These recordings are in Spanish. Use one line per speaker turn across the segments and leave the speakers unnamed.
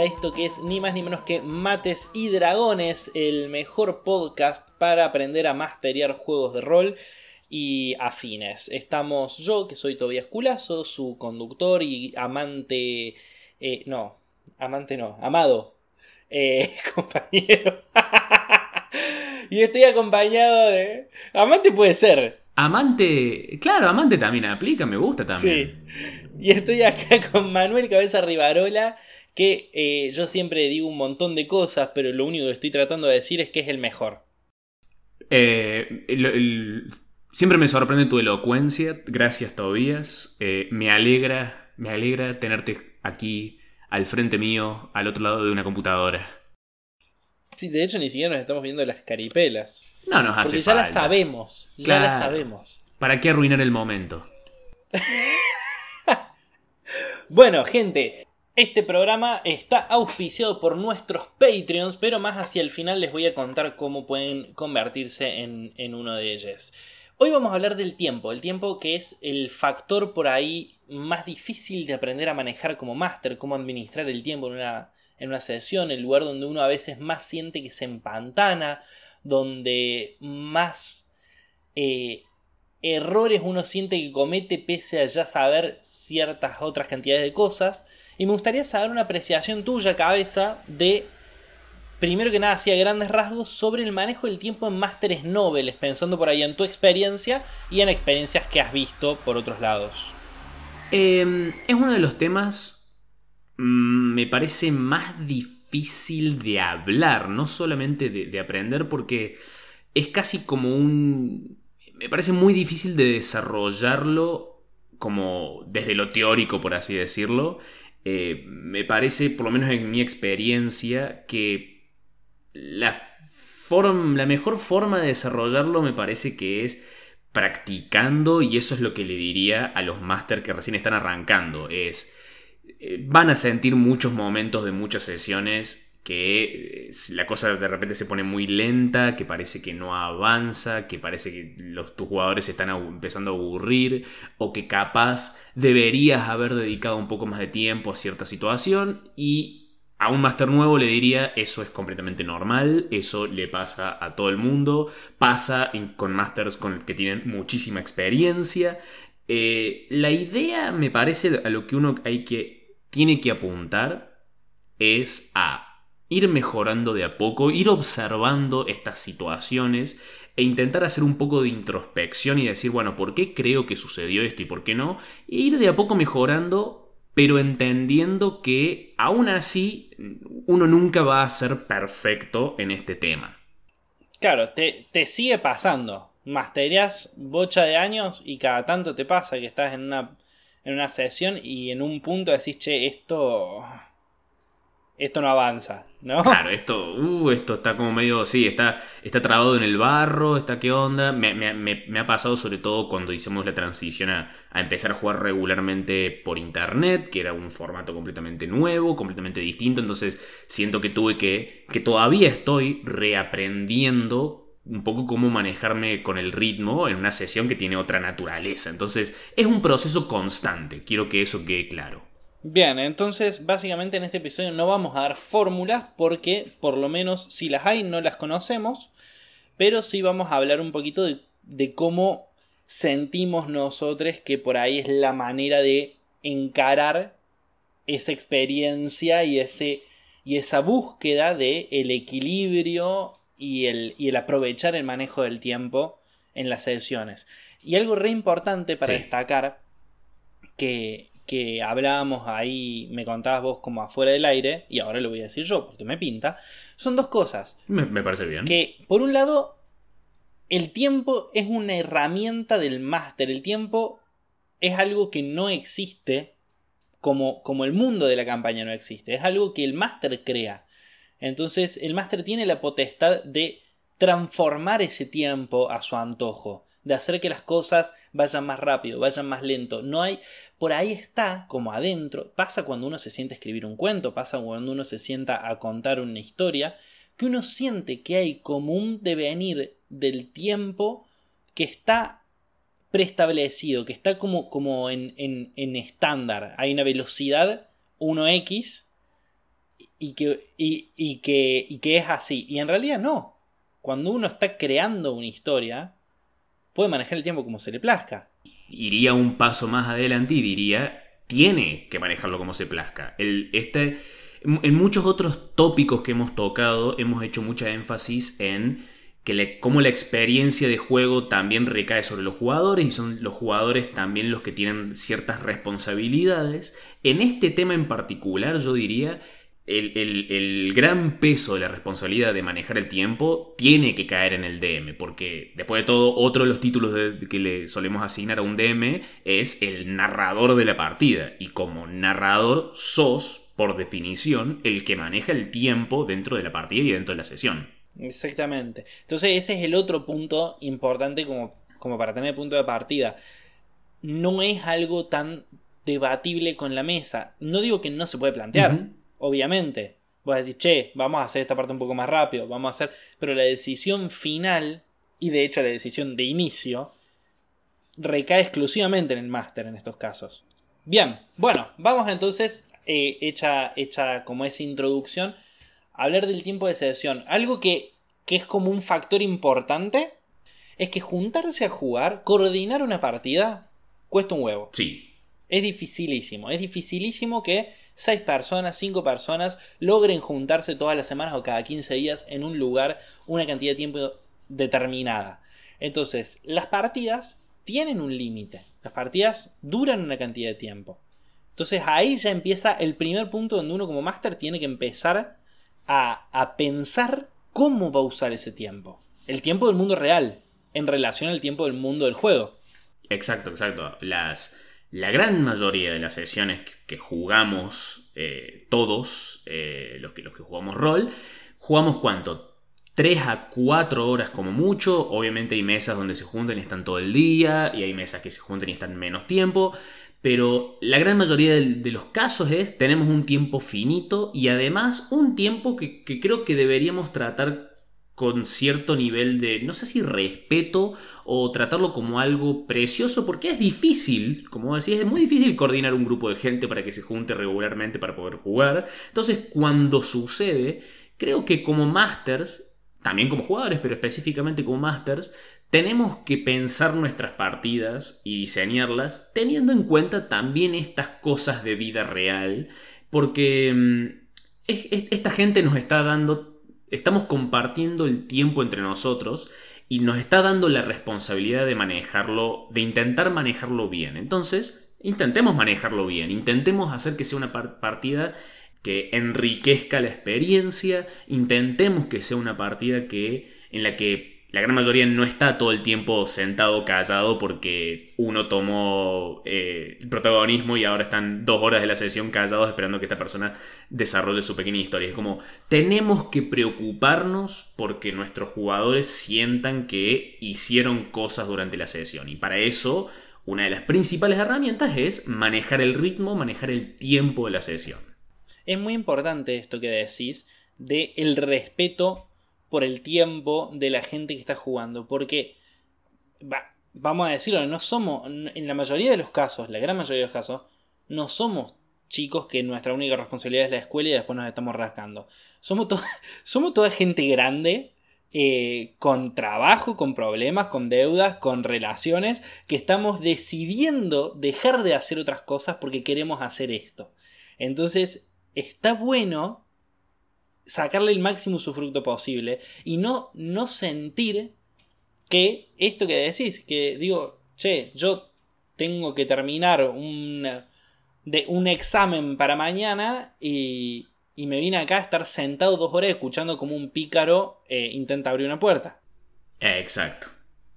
a esto que es ni más ni menos que Mates y Dragones, el mejor podcast para aprender a masterear juegos de rol y afines. Estamos yo, que soy Tobias Culazo, su conductor y amante... Eh, no, amante no, amado. Eh, compañero. y estoy acompañado de... Amante puede ser.
Amante, claro, amante también aplica, me gusta también.
Sí. Y estoy acá con Manuel Cabeza Rivarola, que eh, yo siempre digo un montón de cosas, pero lo único que estoy tratando de decir es que es el mejor.
Eh, siempre me sorprende tu elocuencia, gracias Tobías. Eh, me alegra, me alegra tenerte aquí al frente mío, al otro lado de una computadora.
Sí, de hecho ni siquiera nos estamos viendo las caripelas.
No nos hace
Porque ya las sabemos, ya las sabemos.
¿Para qué arruinar el momento?
bueno, gente, este programa está auspiciado por nuestros Patreons, pero más hacia el final les voy a contar cómo pueden convertirse en, uno de ellos. Hoy vamos a hablar del tiempo, el tiempo que es el factor por ahí más difícil de aprender a manejar como máster, cómo administrar el tiempo en una, en una sesión, el lugar donde uno a veces más siente que se empantana, donde más eh, errores uno siente que comete pese a ya saber ciertas otras cantidades de cosas. Y me gustaría saber una apreciación tuya, cabeza, de, primero que nada, hacía grandes rasgos sobre el manejo del tiempo en másteres nobles, pensando por ahí en tu experiencia y en experiencias que has visto por otros lados.
Em, es uno de los temas, mm, me parece más difícil de hablar, no solamente de aprender, porque es casi como un... Me parece muy difícil de desarrollarlo como desde lo teórico, por así decirlo, eh, me parece, por lo menos en mi experiencia, que la, la mejor forma de desarrollarlo me parece que es practicando y eso es lo que le diría a los máster que recién están arrancando. Es, eh, van a sentir muchos momentos de muchas sesiones que eh, la cosa de repente se pone muy lenta, que parece que no avanza, que parece que los, tus jugadores están empezando a aburrir, o que capaz deberías haber dedicado un poco más de tiempo a cierta situación y a un máster nuevo le diría, eso es completamente normal, eso le pasa a todo el mundo, pasa con másters que tienen muchísima experiencia. Eh, la idea, me parece, a lo que uno hay que, tiene que apuntar es a ir mejorando de a poco, ir observando estas situaciones e intentar hacer un poco de introspección y decir, bueno, ¿por qué creo que sucedió esto y por qué no? E ir de a poco mejorando, pero entendiendo que aún así uno nunca va a ser perfecto en este tema.
Claro, te, te sigue pasando. Masterías bocha de años y cada tanto te pasa que estás en una, en una sesión y en un punto decís, che, esto esto no avanza, ¿no?
Claro, esto, uh, esto está como medio, sí, está, está trabado en el barro, está qué onda. Me, ha pasado sobre todo cuando hicimos la transición a, empezar a jugar regularmente por internet, que era un formato completamente nuevo, completamente distinto. Entonces siento que tuve que, que todavía estoy reaprendiendo un poco cómo manejarme con el ritmo en una sesión que tiene otra naturaleza. Entonces es un proceso constante, quiero que eso quede claro.
Bien, entonces básicamente en este episodio no vamos a dar fórmulas porque por lo menos si las hay no las conocemos, pero sí vamos a hablar un poquito de, cómo sentimos nosotros que por ahí es la manera de encarar esa experiencia y, ese, y esa búsqueda de el equilibrio y el, y el aprovechar el manejo del tiempo en las sesiones. Y algo re importante para destacar que, que hablábamos ahí, me contabas vos como afuera del aire, y ahora lo voy a decir yo porque me pinta, son dos cosas.
Me, parece bien.
Que, por un lado, el tiempo es una herramienta del máster. El tiempo es algo que no existe como, como el mundo de la campaña no existe. Es algo que el máster crea. Entonces, el máster tiene la potestad de transformar ese tiempo a su antojo de hacer que las cosas vayan más rápido, vayan más lento. No hay, por ahí está, como adentro, pasa cuando uno se siente a escribir un cuento, pasa cuando uno se sienta a contar una historia, que uno siente que hay como un devenir del tiempo que está preestablecido, que está como, como en, en, en estándar. Hay una velocidad 1x y que, y, que, y que es así. Y en realidad no. Cuando uno está creando una historia, puede manejar el tiempo como se le plazca.
Iría un paso más adelante y diría, tiene que manejarlo como se plazca. El, este, en muchos otros tópicos que hemos tocado, hemos hecho mucha énfasis en que cómo la experiencia de juego también recae sobre los jugadores y son los jugadores también los que tienen ciertas responsabilidades. En este tema en particular, yo diría el, gran peso de la responsabilidad de manejar el tiempo tiene que caer en el DM, porque después de todo, otro de los títulos que le solemos asignar a un DM es el narrador de la partida. Y como narrador sos, por definición, el que maneja el tiempo dentro de la partida y dentro de la sesión.
Exactamente. Entonces ese es el otro punto importante como, como para tener punto de partida. No es algo tan debatible con la mesa. No digo que no se puede plantear obviamente. Vas a decir, che, vamos a hacer esta parte un poco más rápido, vamos a hacer. Pero la decisión final, y de hecho la decisión de inicio, recae exclusivamente en el máster en estos casos. Bien, bueno, vamos entonces, eh, hecha, hecha como esa introducción, a hablar del tiempo de sesión. Algo que, que es como un factor importante es que juntarse a jugar, coordinar una partida, cuesta un huevo.
Sí.
Es dificilísimo. Es dificilísimo que seis personas, cinco personas logren juntarse todas las semanas o cada 15 días en un lugar una cantidad de tiempo determinada. Entonces, las partidas tienen un límite. Las partidas duran una cantidad de tiempo. Entonces ahí ya empieza el primer punto donde uno como máster tiene que empezar a, a pensar cómo va a usar ese tiempo. El tiempo del mundo real en relación al tiempo del mundo del juego.
Exacto, exacto. Las, la gran mayoría de las sesiones que, jugamos eh, todos, eh, los, que, los que jugamos rol, jugamos cuánto? 3 a 4 horas como mucho. Obviamente hay mesas donde se juntan y están todo el día, y hay mesas que se juntan y están menos tiempo. Pero la gran mayoría de, los casos es, tenemos un tiempo finito y además un tiempo que, que creo que deberíamos tratar con cierto nivel de, no sé si respeto o tratarlo como algo precioso, porque es difícil, como decía, es muy difícil coordinar un grupo de gente para que se junte regularmente para poder jugar. Entonces, cuando sucede, creo que como masters, también como jugadores, pero específicamente como masters, tenemos que pensar nuestras partidas y diseñarlas teniendo en cuenta también estas cosas de vida real, porque mm, esta gente nos está dando Estamos compartiendo el tiempo entre nosotros y nos está dando la responsabilidad de manejarlo, de intentar manejarlo bien. Entonces, intentemos manejarlo bien, intentemos hacer que sea una partida que enriquezca la experiencia, intentemos que sea una partida que en la que la gran mayoría no está todo el tiempo sentado callado porque uno tomó eh, el protagonismo y ahora están dos horas de la sesión callados esperando que esta persona desarrolle su pequeña historia. Es como, tenemos que preocuparnos porque nuestros jugadores sientan que hicieron cosas durante la sesión. Y para eso, una de las principales herramientas es manejar el ritmo, manejar el tiempo de la sesión.
Es muy importante esto que decís de el respeto por el tiempo de la gente que está jugando. Porque, vamos a decirlo, no somos, en la mayoría de los casos, la gran mayoría de los casos, no somos chicos que nuestra única responsabilidad es la escuela y después nos estamos rascando. Somos, somos toda gente grande, eh, con trabajo, con problemas, con deudas, con relaciones, que estamos decidiendo dejar de hacer otras cosas porque queremos hacer esto. Entonces, está bueno sacarle el máximo su posible y no, no sentir que esto que decís, que digo, che, yo tengo que terminar un, de, un examen para mañana y, y, me vine acá a estar sentado dos horas escuchando como un pícaro eh, intenta abrir una puerta.
Exacto,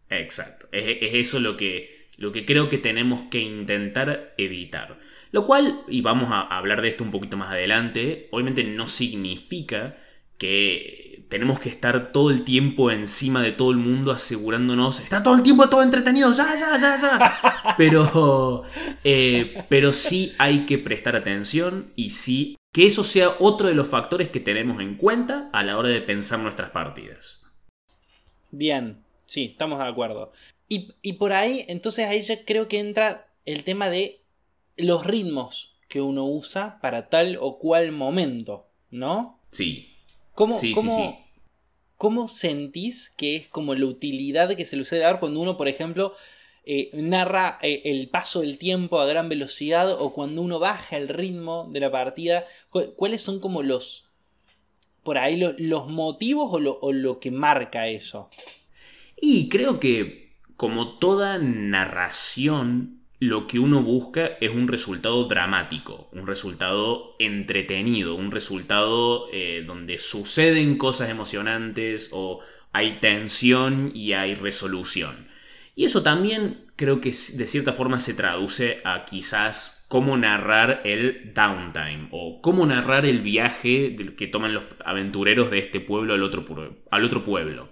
exacto. Es, es eso lo que, lo que creo que tenemos que intentar evitar. Lo cual, y vamos a hablar de esto un poquito más adelante, obviamente no significa que tenemos que estar todo el tiempo encima de todo el mundo asegurándonos, está todo el tiempo todo entretenido, ya, ya, ya, ya. Pero, eh, pero sí hay que prestar atención y sí que eso sea otro de los factores que tenemos en cuenta a la hora de pensar nuestras partidas.
Bien, sí, estamos de acuerdo. Y, y por ahí, entonces ahí ya creo que entra el tema de los ritmos que uno usa para tal o cual momento. ¿no?
Sí.
¿Cómo,
Sí, sí,
cómo,
sí.
cómo sentís que es como la utilidad que se le suele dar cuando uno, por ejemplo, eh, narra eh, el paso del tiempo a gran velocidad o cuando uno baja el ritmo de la partida? Cu- ¿Cuáles son como los, por ahí, lo- los motivos o lo, o lo que marca eso?
Y creo que, como toda narración, lo que uno busca es un resultado dramático, un resultado entretenido, un resultado eh, donde suceden cosas emocionantes o hay tensión y hay resolución. Y eso también creo que de cierta forma se traduce a quizás cómo narrar el downtime o cómo narrar el viaje que toman los aventureros de este pueblo al otro pueblo.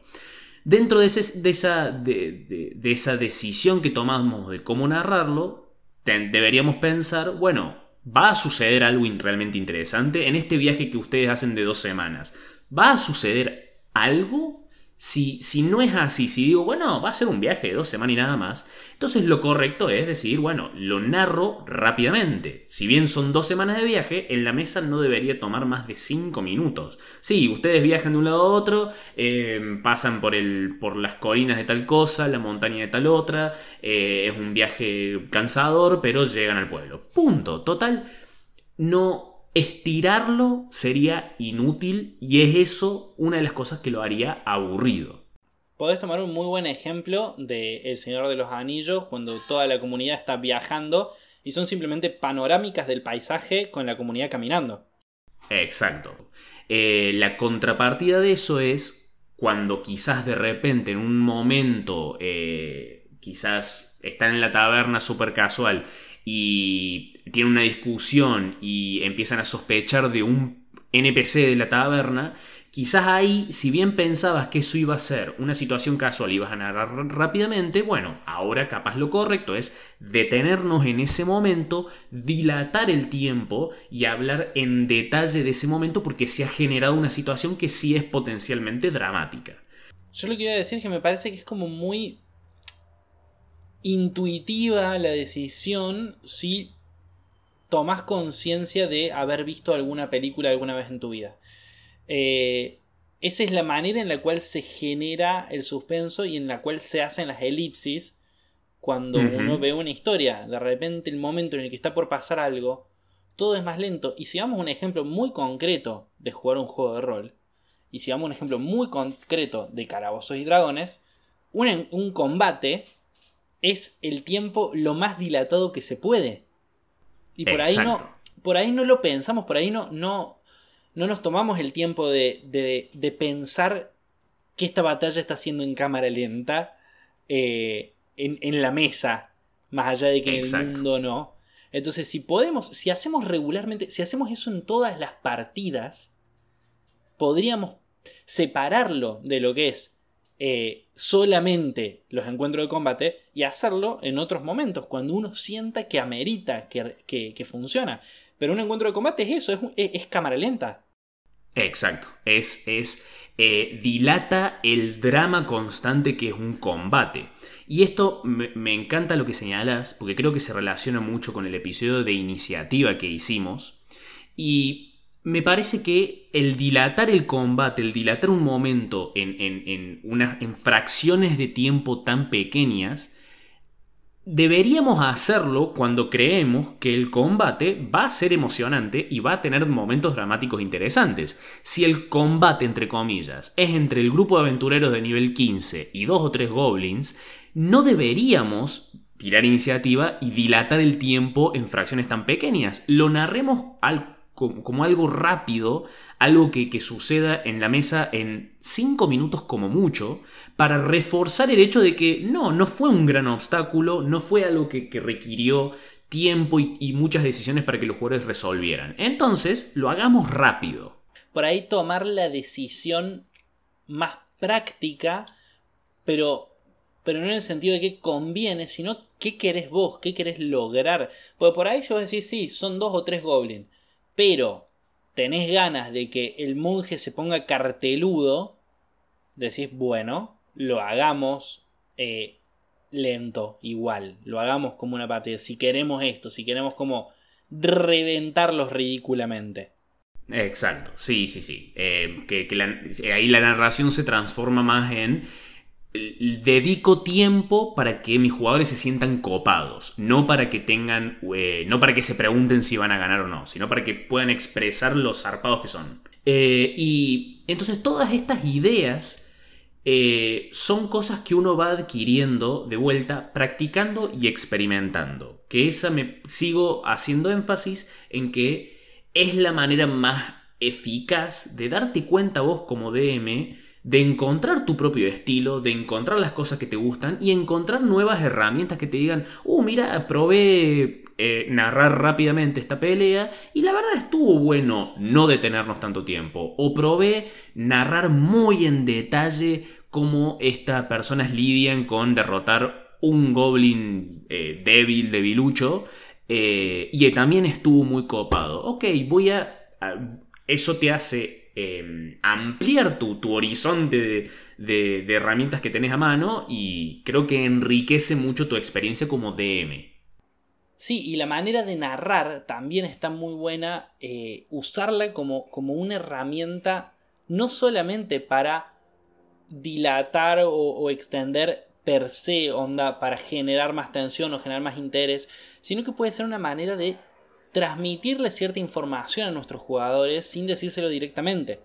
Dentro de, esa, de, esa decisión que tomamos de cómo narrarlo, deberíamos pensar, bueno, ¿va a suceder algo realmente interesante en este viaje que ustedes hacen de dos semanas? ¿Va a suceder algo? Si, si no es así, si digo, bueno, va a ser un viaje de dos semanas y nada más, entonces lo correcto es decir, bueno, lo narro rápidamente. Si bien son dos semanas de viaje, en la mesa no debería tomar más de cinco minutos. Sí, ustedes viajan de un lado a otro, eh, pasan por, el, por las colinas de tal cosa, la montaña de tal otra, eh, es un viaje cansador, pero llegan al pueblo. Punto. Total, no estirarlo sería inútil y es eso una de las cosas que lo haría aburrido.
Podés tomar un muy buen ejemplo de El Señor de los Anillos, cuando toda la comunidad está viajando y son simplemente panorámicas del paisaje con la comunidad caminando.
Exacto. Eh, la contrapartida de eso es cuando quizás de repente en un momento, eh, quizás están en la taberna súper casual y tienen una discusión y empiezan a sospechar de un NPC de la taberna, quizás ahí, si bien pensabas que eso iba a ser una situación casual y ibas a narrar rápidamente, bueno, ahora capaz lo correcto es detenernos en ese momento, dilatar el tiempo y hablar en detalle de ese momento porque se ha generado una situación que sí es potencialmente dramática.
Yo lo que iba a decir es que me parece que es como muy intuitiva la decisión si tomas conciencia de haber visto alguna película alguna vez en tu vida. Eh, esa es la manera en la cual se genera el suspenso y en la cual se hacen las elipsis cuando uno ve una historia. De repente el momento en el que está por pasar algo, todo es más lento. Y si damos un ejemplo muy concreto de jugar un juego de rol, y si damos un ejemplo muy concreto de calabozos y dragones, un, un combate es el tiempo lo más dilatado que se puede. Y por ahí no, por ahí no lo pensamos, por ahí no, no, no nos tomamos el tiempo de, de- de pensar que esta batalla está siendo en cámara lenta eh, en, en la mesa, más allá de que en el mundo no. Entonces, si podemos, si hacemos regularmente, si hacemos eso en todas las partidas, podríamos separarlo de lo que es eh, solamente los encuentros de combate y hacerlo en otros momentos, cuando uno sienta que amerita, que, que- funciona. Pero un encuentro de combate es eso, es- es cámara lenta.
Exacto. Es, es eh, dilata el drama constante que es un combate. Y esto me, me encanta lo que señalas, porque creo que se relaciona mucho con el episodio de iniciativa que hicimos. Y me parece que el dilatar el combate, el dilatar un momento en, en, en, unas, fracciones de tiempo tan pequeñas, Deberíamos hacerlo cuando creemos que el combate va a ser emocionante y va a tener momentos dramáticos interesantes. Si el combate, entre comillas, es entre el grupo de aventureros de nivel 15 y dos o tres goblins, no deberíamos tirar iniciativa y dilatar el tiempo en fracciones tan pequeñas. Lo narremos al- como, algo rápido, algo que, que suceda en la mesa en 5 minutos como mucho, para reforzar el hecho de que no, no fue un gran obstáculo, no fue algo que, que requirió tiempo y, muchas decisiones para que los jugadores resolvieran. Entonces, lo hagamos rápido.
Por ahí tomar la decisión más práctica, pero, pero no en el sentido de que conviene, sino qué querés vos, qué querés lograr. Porque por ahí si vos decís, sí, son dos o tres goblins, pero tenés ganas de que el monje se ponga carteludo, decís, bueno, lo hagamos eh, lento, igual, lo hagamos como una partida. Si queremos esto, si queremos como reventarlos ridículamente.
Exacto, sí, sí, sí. Eh, que, ahí la narración se transforma más en dedico tiempo para que mis jugadores se sientan copados, no para que tengan, eh, no para que se pregunten si van a ganar o no, sino para que puedan expresar los zarpados que son. Eh, y entonces todas estas ideas eh, son cosas que uno va adquiriendo de vuelta, practicando y experimentando. Que esa me sigo haciendo énfasis en que es la manera más eficaz de darte cuenta vos como DM de encontrar tu propio estilo, de encontrar las cosas que te gustan y encontrar nuevas herramientas que te digan, uh, mira, probé eh, narrar rápidamente esta pelea y la verdad estuvo bueno no detenernos tanto tiempo. O probé narrar muy en detalle cómo estas personas lidian con derrotar un goblin eh, débil, debilucho. Eh, y también estuvo muy copado. Ok, voy a... Eso te hace Em, ampliar tu, horizonte de, herramientas que tenés a mano y creo que enriquece mucho tu experiencia como DM.
Sí, y la manera de narrar también está muy buena, eh, usarla como, como, una herramienta no solamente para dilatar o, o extender per se, onda, para generar más tensión o generar más interés, sino que puede ser una manera de transmitirle cierta información a nuestros jugadores sin decírselo directamente.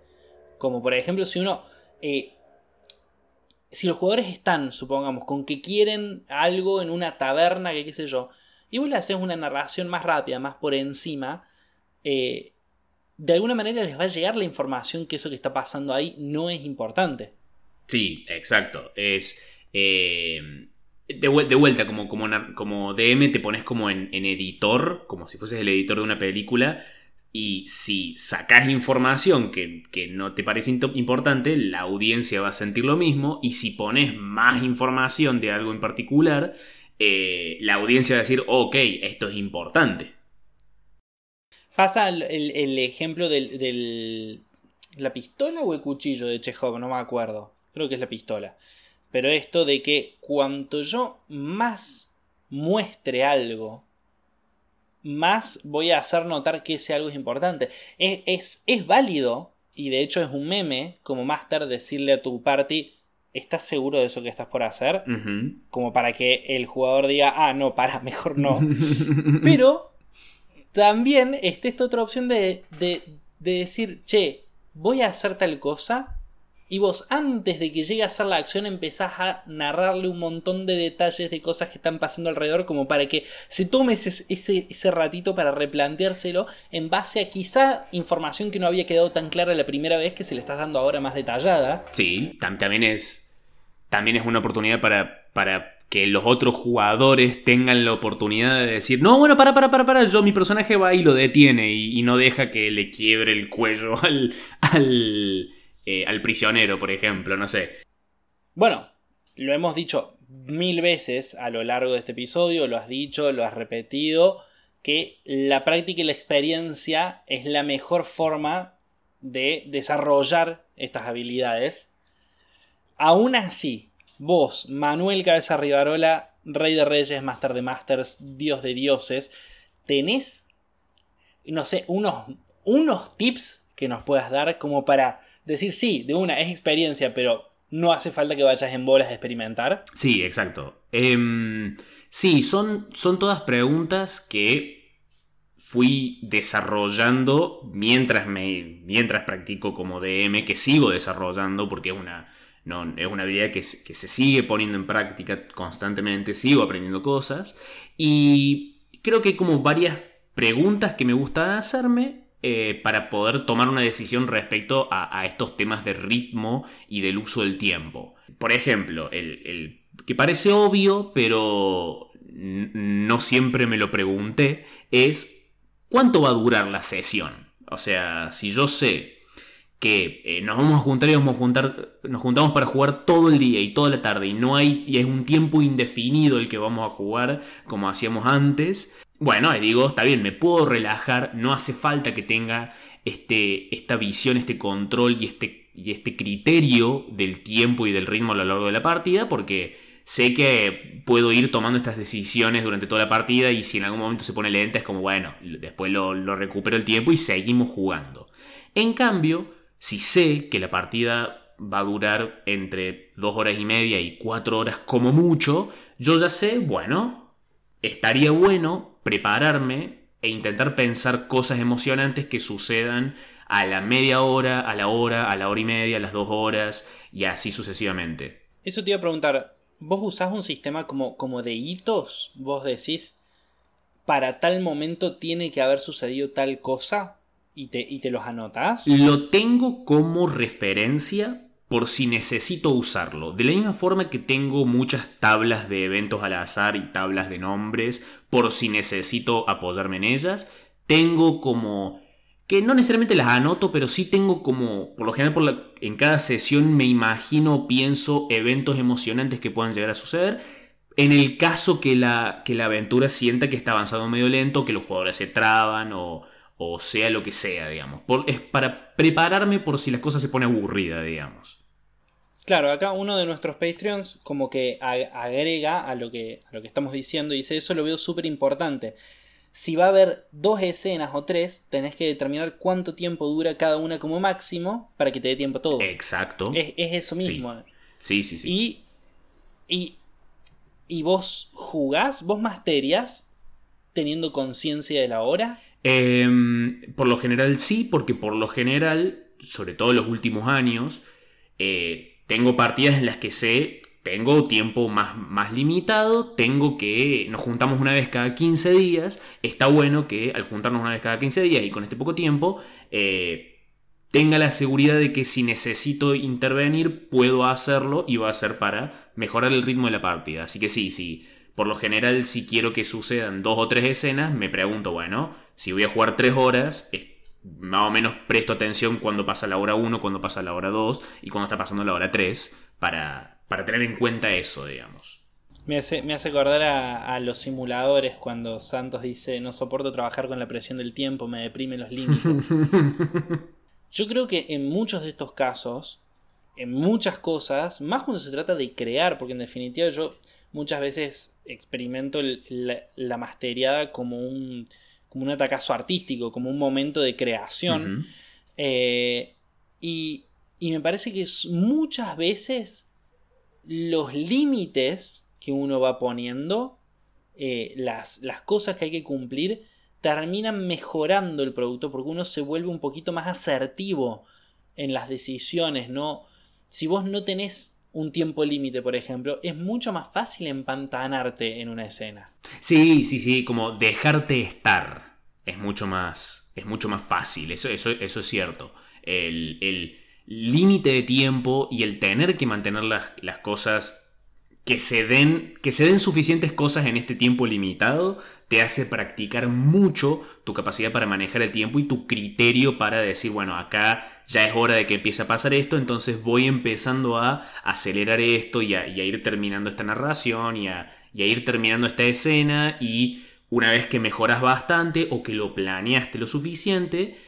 Como por ejemplo si uno... Eh, si los jugadores están, supongamos, con que quieren algo en una taberna, que qué sé yo, y vos le haces una narración más rápida, más por encima, eh, de alguna manera les va a llegar la información que eso que está pasando ahí no es importante.
Sí, exacto. Es... Eh, de, vuelta, como, como, como, DM te pones como en, editor, como si fueses el editor de una película, y si sacas información que, no te parece importante, la audiencia va a sentir lo mismo, y si pones más información de algo en particular, eh, la audiencia va a decir, ok, esto es importante.
Pasa el, ejemplo del, del, ¿La pistola o el cuchillo de Chekhov? No me acuerdo. Creo que es la pistola pero esto de que cuanto yo más muestre algo, más voy a hacer notar que ese algo es importante. Es, es, válido, y de hecho es un meme, como Master decirle a tu party, ¿estás seguro de eso que estás por hacer? Como para que el jugador diga, ah, no, para, mejor no. Pero también está esta otra opción de, de, de decir, che, voy a hacer tal cosa, y vos antes de que llegue a hacer la acción empezás a narrarle un montón de detalles de cosas que están pasando alrededor como para que se tome ese, ese, ratito para replanteárselo en base a quizá información que no había quedado tan clara la primera vez que se le estás dando ahora más detallada.
Sí, también es, también es una oportunidad para, para que los otros jugadores tengan la oportunidad de decir, no, bueno, para, para, para, para, yo mi personaje va y lo detiene y, y no deja que le quiebre el cuello al, al eh, al prisionero, por ejemplo, no sé.
Bueno, lo hemos dicho mil veces a lo largo de este episodio, lo has dicho, lo has repetido, que la práctica y la experiencia es la mejor forma de desarrollar estas habilidades. Aún así, vos, Manuel Cabeza Rivarola, Rey de Reyes, Master de Masters, Dios de Dioses, tenés, no sé, unos, unos tips que nos puedas dar como para decir, sí, de una, es experiencia, pero no hace falta que vayas en bolas a experimentar.
Sí, exacto. Em, sí, son, son todas preguntas que fui desarrollando mientras, me, mientras practico como DM, que sigo desarrollando porque es una, no, es una habilidad que, que se sigue poniendo en práctica constantemente, sigo aprendiendo cosas y creo que hay como varias preguntas que me gusta hacerme eh, para poder tomar una decisión respecto a, estos temas de ritmo y del uso del tiempo. Por ejemplo, el, que parece obvio, pero no siempre me lo pregunté, es cuánto va a durar la sesión. O sea, si yo sé que eh, nos vamos a juntar y vamos a juntar, nos juntamos para jugar todo el día y toda la tarde y no hay, y es un tiempo indefinido el que vamos a jugar como hacíamos antes, bueno, digo, está bien, me puedo relajar, no hace falta que tenga este, esta visión, este control y este, y este criterio del tiempo y del ritmo a lo largo de la partida, porque sé que puedo ir tomando estas decisiones durante toda la partida y si en algún momento se pone lenta es como, bueno, después lo, recupero el tiempo y seguimos jugando. En cambio, si sé que la partida va a durar entre dos horas y media y cuatro horas como mucho, yo ya sé, bueno, estaría bueno prepararme e intentar pensar cosas emocionantes que sucedan a la media hora, a la hora, a la hora y media, a las dos horas y así sucesivamente.
Eso te iba a preguntar, ¿vos usás un sistema como, como de hitos? ¿Vos decís, para tal momento tiene que haber sucedido tal cosa? ¿Y te, y te los anotás?
Lo tengo como referencia por si necesito usarlo. De la misma forma que tengo muchas tablas de eventos al azar y tablas de nombres por si necesito apoyarme en ellas, tengo como que no necesariamente las anoto, pero sí tengo como, por lo general por en cada sesión me imagino, pienso eventos emocionantes que puedan llegar a suceder. En el caso que la, que la aventura sienta que está avanzando medio lento, que los jugadores se traban o, o sea lo que sea, digamos. es para prepararme por si las cosas se ponen aburridas, digamos.
Claro, acá uno de nuestros Patreons como que agrega a lo que, a lo que estamos diciendo y dice, eso lo veo súper importante. Si va a haber dos escenas o tres, tenés que determinar cuánto tiempo dura cada una como máximo para que te dé tiempo a todo.
Exacto.
Es, eso mismo.
Sí, sí, sí.
Y, y, y vos jugás, vos masterias teniendo conciencia de la hora.
Em, por lo general sí, porque por lo general, sobre todo en los últimos años, eh, tengo partidas en las que sé, tengo tiempo más, más limitado, tengo que, nos juntamos una vez cada 15 días, está bueno que al juntarnos una vez cada 15 días y con este poco tiempo, eh, tenga la seguridad de que si necesito intervenir, puedo hacerlo y va a ser para mejorar el ritmo de la partida. Así que sí, sí por lo general, si quiero que sucedan dos o tres escenas, me pregunto, bueno, si voy a jugar tres horas, más o menos presto atención cuando pasa la hora 1, cuando pasa la hora 2 y cuando está pasando la hora 3, para, para tener en cuenta eso, digamos.
Me hace, me hace acordar a, a, los simuladores cuando Santos dice, no soporto trabajar con la presión del tiempo, me deprime los límites. Yo creo que en muchos de estos casos, en muchas cosas, más cuando se trata de crear, porque en definitiva yo muchas veces experimento la, la, masteriada como un, como un atacazo artístico, como un momento de creación. Eh, y, y, me parece que muchas veces los límites que uno va poniendo, eh, las, las cosas que hay que cumplir, terminan mejorando el producto porque uno se vuelve un poquito más asertivo en las decisiones, ¿no? Si vos no tenés un tiempo límite, por ejemplo, es mucho más fácil empantanarte en una escena.
Sí, sí, sí, como dejarte estar es mucho más, es mucho más fácil, eso, eso, eso es cierto. El límite de tiempo y el tener que mantener las, las cosas que se den, que se den suficientes cosas en este tiempo limitado te hace practicar mucho tu capacidad para manejar el tiempo y tu criterio para decir, bueno, acá ya es hora de que empiece a pasar esto, entonces voy empezando a acelerar esto y a, ir terminando esta narración y a, ir terminando esta escena y una vez que mejoras bastante o que lo planeaste lo suficiente,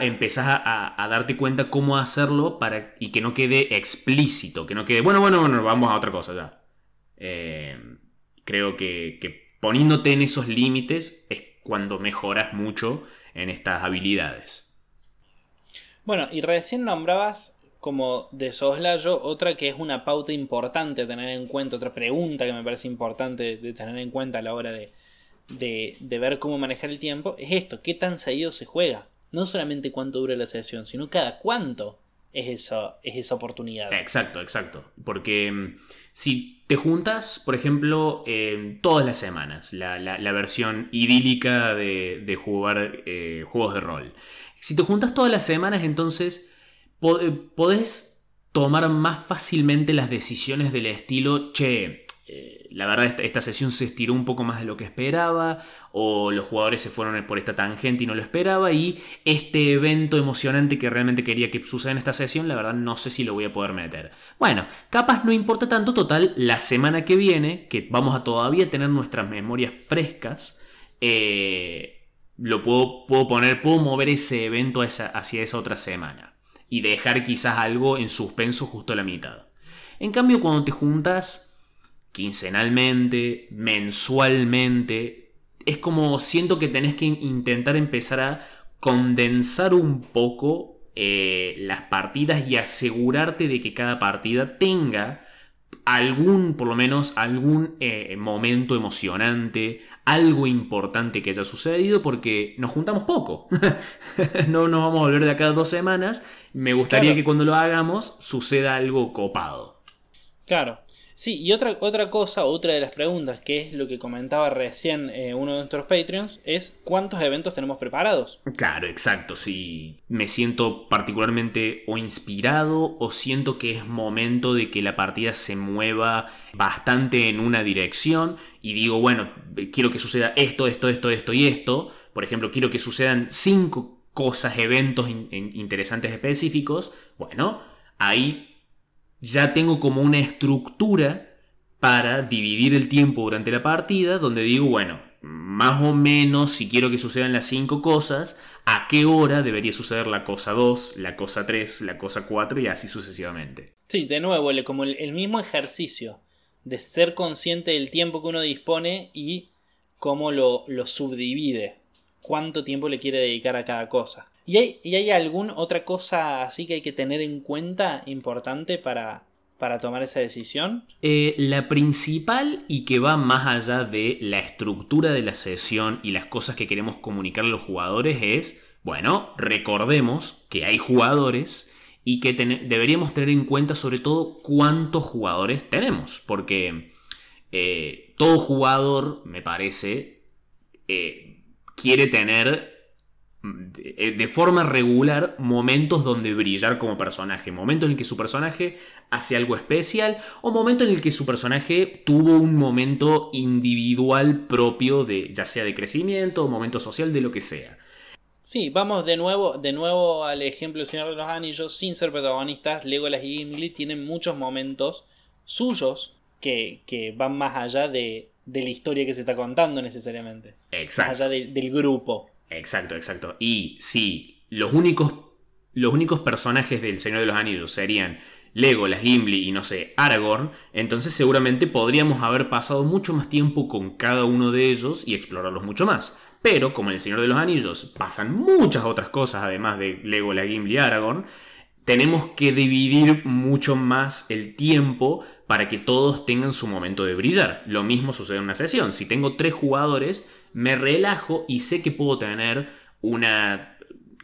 empezás a, a, darte cuenta cómo hacerlo para, y que no quede explícito, que no quede, bueno, bueno, bueno, vamos a otra cosa ya. Eh, creo que, poniéndote en esos límites es cuando mejoras mucho en estas habilidades.
Bueno, y recién nombrabas como de soslayo otra que es una pauta importante a tener en cuenta, otra pregunta que me parece importante de tener en cuenta a la hora de, de, ver cómo manejar el tiempo, es esto, qué tan seguido se juega. No solamente cuánto dura la sesión, sino cada cuánto es, es esa oportunidad.
Exacto, exacto. Porque mm, si te juntas, por ejemplo, todas las semanas, la, versión idílica de, jugar eh, juegos de rol. Si te juntas todas las semanas, entonces eh, podés tomar más fácilmente las decisiones del estilo, che, eh, la verdad esta, sesión se estiró un poco más de lo que esperaba o los jugadores se fueron por esta tangente y no lo esperaba y este evento emocionante que realmente quería que suceda en esta sesión la verdad no sé si lo voy a poder meter. Bueno capaz no importa tanto total la semana que viene que vamos a todavía tener nuestras memorias frescas eh, lo puedo, puedo poner puedo mover ese evento hacia esa otra semana y dejar quizás algo en suspenso justo a la mitad. En cambio cuando te juntas quincenalmente, mensualmente. Es como siento que tenés que intentar empezar a condensar un poco eh, las partidas y asegurarte de que cada partida tenga algún, por lo menos, algún eh, momento emocionante, algo importante que haya sucedido, porque nos juntamos poco. no nos vamos a volver de acá dos semanas. Me gustaría que cuando lo hagamos suceda algo copado.
Claro. Sí, y otra, otra cosa, otra de las preguntas, que es lo que comentaba recién eh, uno de nuestros Patreons, es cuántos eventos tenemos preparados.
Claro, exacto. Si me siento particularmente o inspirado o siento que es momento de que la partida se mueva bastante en una dirección y digo, bueno, quiero que suceda esto, esto, esto, esto y esto. Por ejemplo, quiero que sucedan cinco cosas, eventos interesantes específicos. Bueno, ahí ya tengo como una estructura para dividir el tiempo durante la partida, donde digo, bueno, más o menos si quiero que sucedan las cinco cosas, a qué hora debería suceder la cosa 2, la cosa 3, la cosa 4 y así sucesivamente.
Sí, de nuevo, como el, mismo ejercicio de ser consciente del tiempo que uno dispone y cómo lo, lo subdivide, cuánto tiempo le quiere dedicar a cada cosa. ¿Y hay, alguna otra cosa así que hay que tener en cuenta importante para, tomar esa decisión?
Eh, la principal y que va más allá de la estructura de la sesión y las cosas que queremos comunicar a los jugadores es, bueno, recordemos que hay jugadores y que deberíamos tener en cuenta sobre todo cuántos jugadores tenemos, porque eh, todo jugador, me parece, eh, quiere tener de forma regular momentos donde brillar como personaje, momentos en el que su personaje hace algo especial o momentos en el que su personaje tuvo un momento individual propio de ya sea de crecimiento o momento social de lo que sea.
Sí, vamos de nuevo, de nuevo al ejemplo del Señor de los Anillos, sin ser protagonistas, Legolas y Gimli tienen muchos momentos suyos que, van más allá de, la historia que se está contando necesariamente.
Exacto.
Más allá del grupo.
Exacto, exacto. Y si los únicos, los únicos personajes del Señor de los Anillos serían Legolas, Gimli y no sé, Aragorn, entonces seguramente podríamos haber pasado mucho más tiempo con cada uno de ellos y explorarlos mucho más. Pero como en el Señor de los Anillos pasan muchas otras cosas además de Legolas, Gimli y Aragorn, tenemos que dividir mucho más el tiempo para que todos tengan su momento de brillar. Lo mismo sucede en una sesión. Si tengo tres jugadores, me relajo y sé que puedo tener una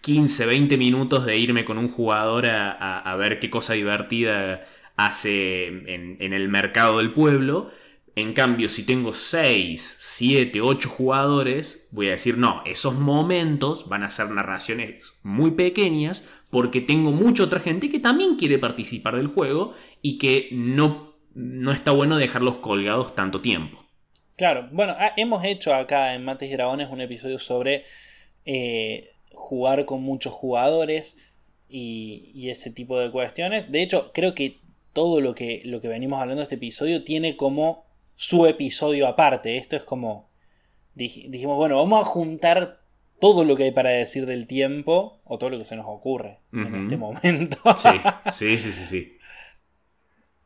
15, 20 minutos de irme con un jugador a, ver qué cosa divertida hace en, en, el mercado del pueblo. En cambio, si tengo 6, 7, 8 jugadores, voy a decir, no, esos momentos van a ser narraciones muy pequeñas porque tengo mucha otra gente que también quiere participar del juego y que no, no está bueno dejarlos colgados tanto tiempo.
Claro, bueno, ah, hemos hecho acá en Mates y Dragones un episodio sobre eh, jugar con muchos jugadores y, ese tipo de cuestiones. De hecho, creo que todo lo que, lo que venimos hablando de este episodio tiene como su episodio aparte. Esto es como. dijimos, bueno, vamos a juntar todo lo que hay para decir del tiempo o todo lo que se nos ocurre en este momento.
sí, sí, sí, sí. sí.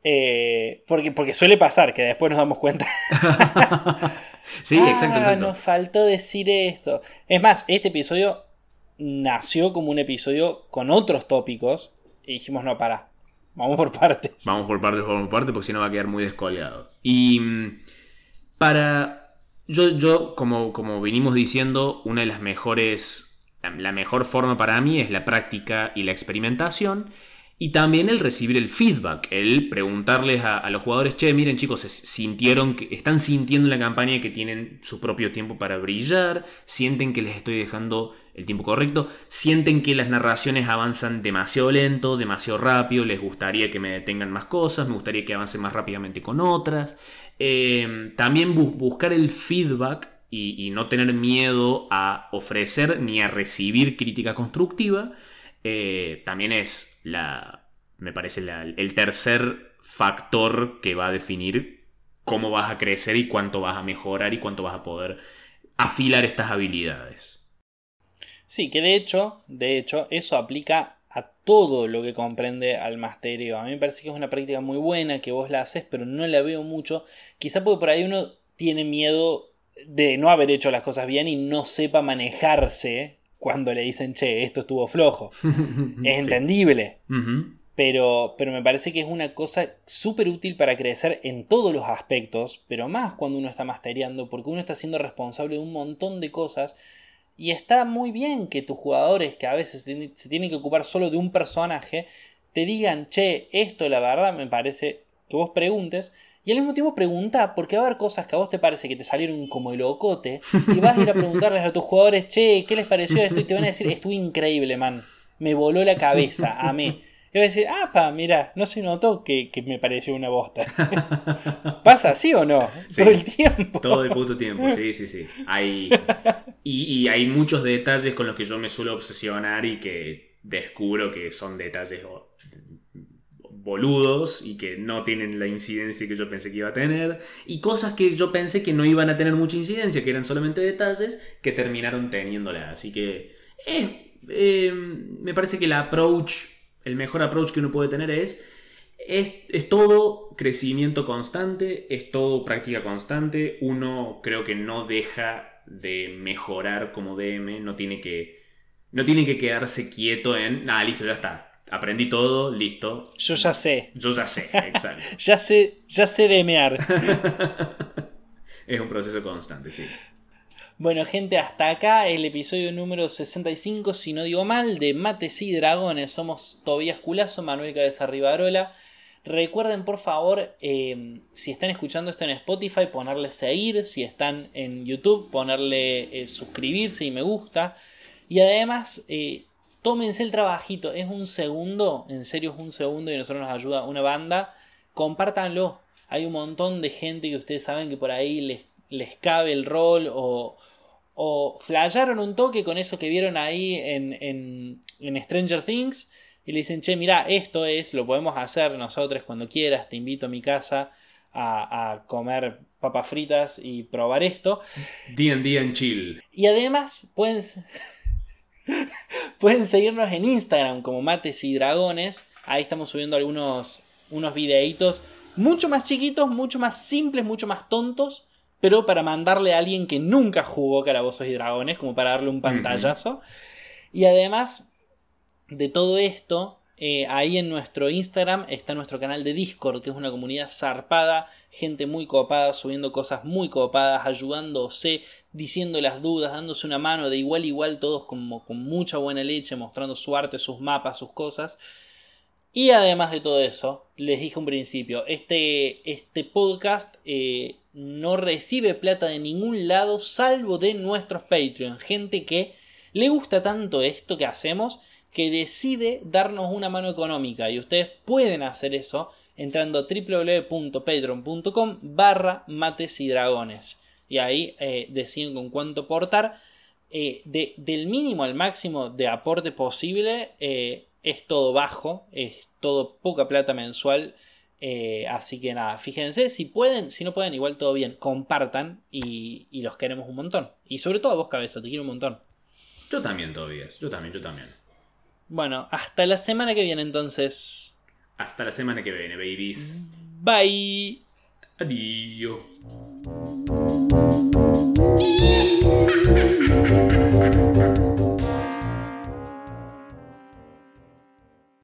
Eh, porque, porque suele pasar que después nos damos cuenta.
sí, ah, exacto,
Nos faltó decir esto. Es más, este episodio nació como un episodio con otros tópicos y dijimos, no, para. Vamos por partes.
Vamos por partes, vamos por partes, porque si no va a quedar muy descolgado. Y mm, para. Yo, yo como, como venimos diciendo, una de las mejores. La mejor forma para mí es la práctica y la experimentación. Y también el recibir el feedback, el preguntarles a, los jugadores, che, miren chicos, sintieron que están sintiendo en la campaña que tienen su propio tiempo para brillar, sienten que les estoy dejando el tiempo correcto, sienten que las narraciones avanzan demasiado lento, demasiado rápido, les gustaría que me detengan más cosas, me gustaría que avancen más rápidamente con otras. Em, también buscar el feedback y, no tener miedo a ofrecer ni a recibir crítica constructiva, eh, también es la, me parece el tercer factor que va a definir cómo vas a crecer y cuánto vas a mejorar y cuánto vas a poder afilar estas habilidades.
Sí, que de hecho, de hecho, eso aplica a todo lo que comprende al masterio. A mí me parece que es una práctica muy buena, que vos la haces, pero no la veo mucho. Quizá porque por ahí uno tiene miedo de no haber hecho las cosas bien y no sepa manejarse cuando le dicen, che, esto estuvo flojo. es
Sí.
entendible. Pero, pero me parece que es una cosa súper útil para crecer en todos los aspectos, pero más cuando uno está mastereando, porque uno está siendo responsable de un montón de cosas. Y está muy bien que tus jugadores, que a veces se tienen que ocupar solo de un personaje, te digan, che, esto la verdad me parece que vos preguntes. Y al mismo tiempo pregunta, porque va a haber cosas que a vos te parece que te salieron como el ocote. Y vas a ir a preguntarles a tus jugadores, che, ¿qué les pareció esto? Y te van a decir, estuvo increíble, man. Me voló la cabeza, amé. Y vas a decir, ah, pa, mira, no se notó que, que me pareció una bosta. ¿Pasa así o no?
Sí.
Todo el tiempo.
Todo el puto tiempo, sí, sí, sí. Hay, y, y hay muchos detalles con los que yo me suelo obsesionar y que descubro que son detalles boludos y que no tienen la incidencia que yo pensé que iba a tener. Y cosas que yo pensé que no iban a tener mucha incidencia, que eran solamente detalles, que terminaron teniéndola. Así que eh, eh, me parece que el approach, el mejor approach que uno puede tener es es, todo crecimiento constante, es todo práctica constante. Uno creo que no deja de mejorar como DM, no tiene que, no tiene que quedarse quieto en, nada, listo, ya está. Aprendí todo, listo.
Yo ya sé.
Yo ya sé, exacto.
Ya sé, ya sé demear.
es un proceso constante, sí.
Bueno, gente, hasta acá el episodio número 65, si no digo mal, de Mates y Dragones. Somos Tobías Culazo, Manuel Cabeza Rivarola. Recuerden, por favor, eh, si están escuchando esto en Spotify, ponerle seguir. Si están en YouTube, ponerle eh, suscribirse y me gusta. Y además, eh, tómense el trabajito. Es un segundo, en serio es un segundo y a nosotros nos ayuda una banda. Compártanlo. Hay un montón de gente que ustedes saben que por ahí les, les cabe el rol o, o flasharon un toque con eso que vieron ahí en, en, en Stranger Things y le dicen, che, mira, esto es, lo podemos hacer nosotros cuando quieras, te invito a mi casa a, a comer papas fritas y probar esto.
D&D and chill.
Y además pueden, pueden seguirnos en Instagram como Mates y Dragones. Ahí estamos subiendo algunos unos videitos mucho más chiquitos, mucho más simples, mucho más tontos. Pero para mandarle a alguien que nunca jugó Calabozos y Dragones, como para darle un pantallazo. Y además de todo esto, eh, ahí en nuestro Instagram está nuestro canal de Discord, que es una comunidad zarpada, gente muy copada, subiendo cosas muy copadas, ayudándose, diciendo las dudas, dándose una mano de igual a igual, todos como con mucha buena leche, mostrando su arte, sus mapas, sus cosas. Y además de todo eso, les dije un principio, este, este podcast eh, no recibe plata de ningún lado salvo de nuestros Patreon. Gente que le gusta tanto esto que hacemos que decide darnos una mano económica. Y ustedes pueden hacer eso entrando a www.patreon.com barra mates y dragones. Y ahí eh, deciden con cuánto aportar. Eh, de, del mínimo al máximo de aporte posible eh, es todo bajo, es todo poca plata mensual. Así que nada, fíjense, si pueden, si no pueden, igual todo bien, compartan y, y los queremos un montón. Y sobre todo a vos, cabeza, te quiero un montón.
Yo también, Tobias. Yo también, yo también.
Bueno, hasta la semana que viene entonces.
Hasta la semana que viene, babies.
Bye.
Adiós.